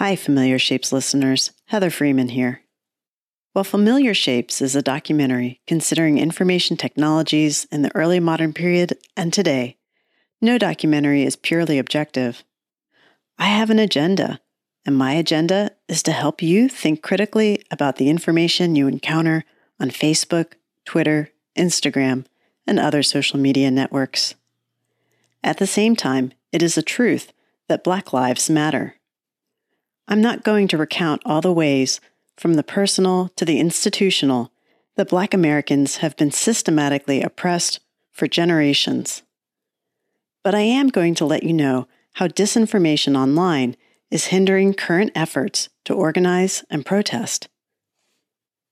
Hi, Familiar Shapes listeners. Heather Freeman here. While Familiar Shapes is a documentary considering information technologies in the early modern period and today, no documentary is purely objective. I have an agenda, and my agenda is to help you think critically about the information you encounter on Facebook, Twitter, Instagram, and other social media networks. At the same time, it is a truth that Black lives matter. I'm not going to recount all the ways, from the personal to the institutional, that Black Americans have been systematically oppressed for generations. But I am going to let you know how disinformation online is hindering current efforts to organize and protest.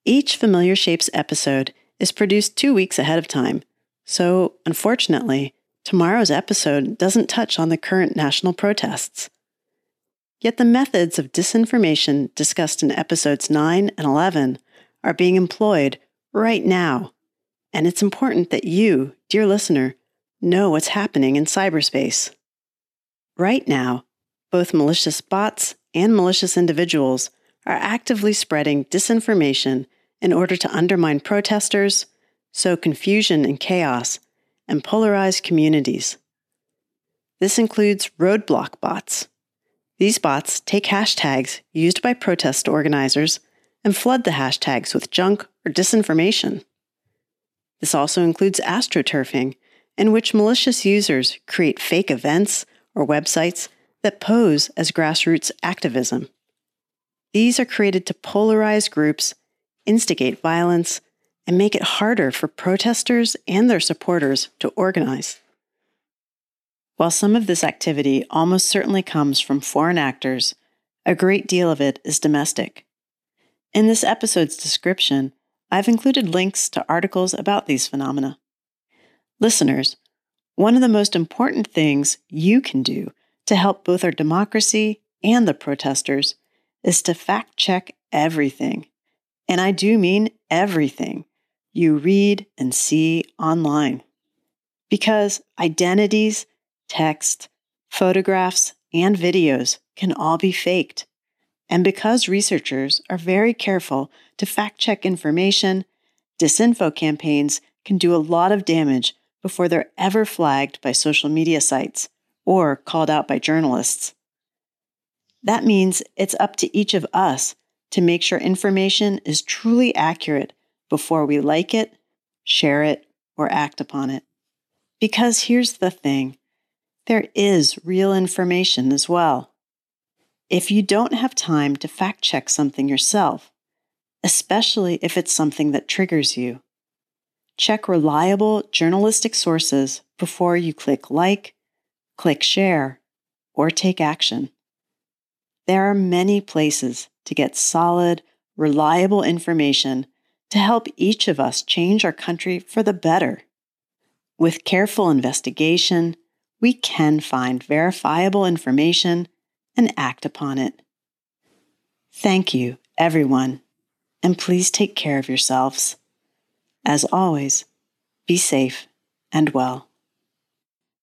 Each Familiar Shapes episode is produced two weeks ahead of time, so unfortunately, tomorrow's episode doesn't touch on the current national protests. Yet the methods of disinformation discussed in episodes 9 and 11 are being employed right now. And it's important that you, dear listener, know what's happening in cyberspace. Right now, both malicious bots and malicious individuals are actively spreading disinformation in order to undermine protesters, sow confusion and chaos, and polarize communities. This includes roadblock bots these bots take hashtags used by protest organizers and flood the hashtags with junk or disinformation. This also includes astroturfing, in which malicious users create fake events or websites that pose as grassroots activism. These are created to polarize groups, instigate violence, and make it harder for protesters and their supporters to organize. While some of this activity almost certainly comes from foreign actors, a great deal of it is domestic. In this episode's description, I've included links to articles about these phenomena. Listeners, one of the most important things you can do to help both our democracy and the protesters is to fact check everything. And I do mean everything you read and see online. Because identities text, photographs, and videos can all be faked. And because researchers are very careful to fact check information, disinfo campaigns can do a lot of damage before they're ever flagged by social media sites or called out by journalists. That means it's up to each of us to make sure information is truly accurate before we like it, share it, or act upon it. Because here's the thing there is real information as well. If you don't have time to fact check something yourself, especially if it's something that triggers you, check reliable journalistic sources before you click like, click share, or take action. There are many places to get solid, reliable information to help each of us change our country for the better. With careful investigation, we can find verifiable information and act upon it. Thank you, everyone, and please take care of yourselves. As always, be safe and well.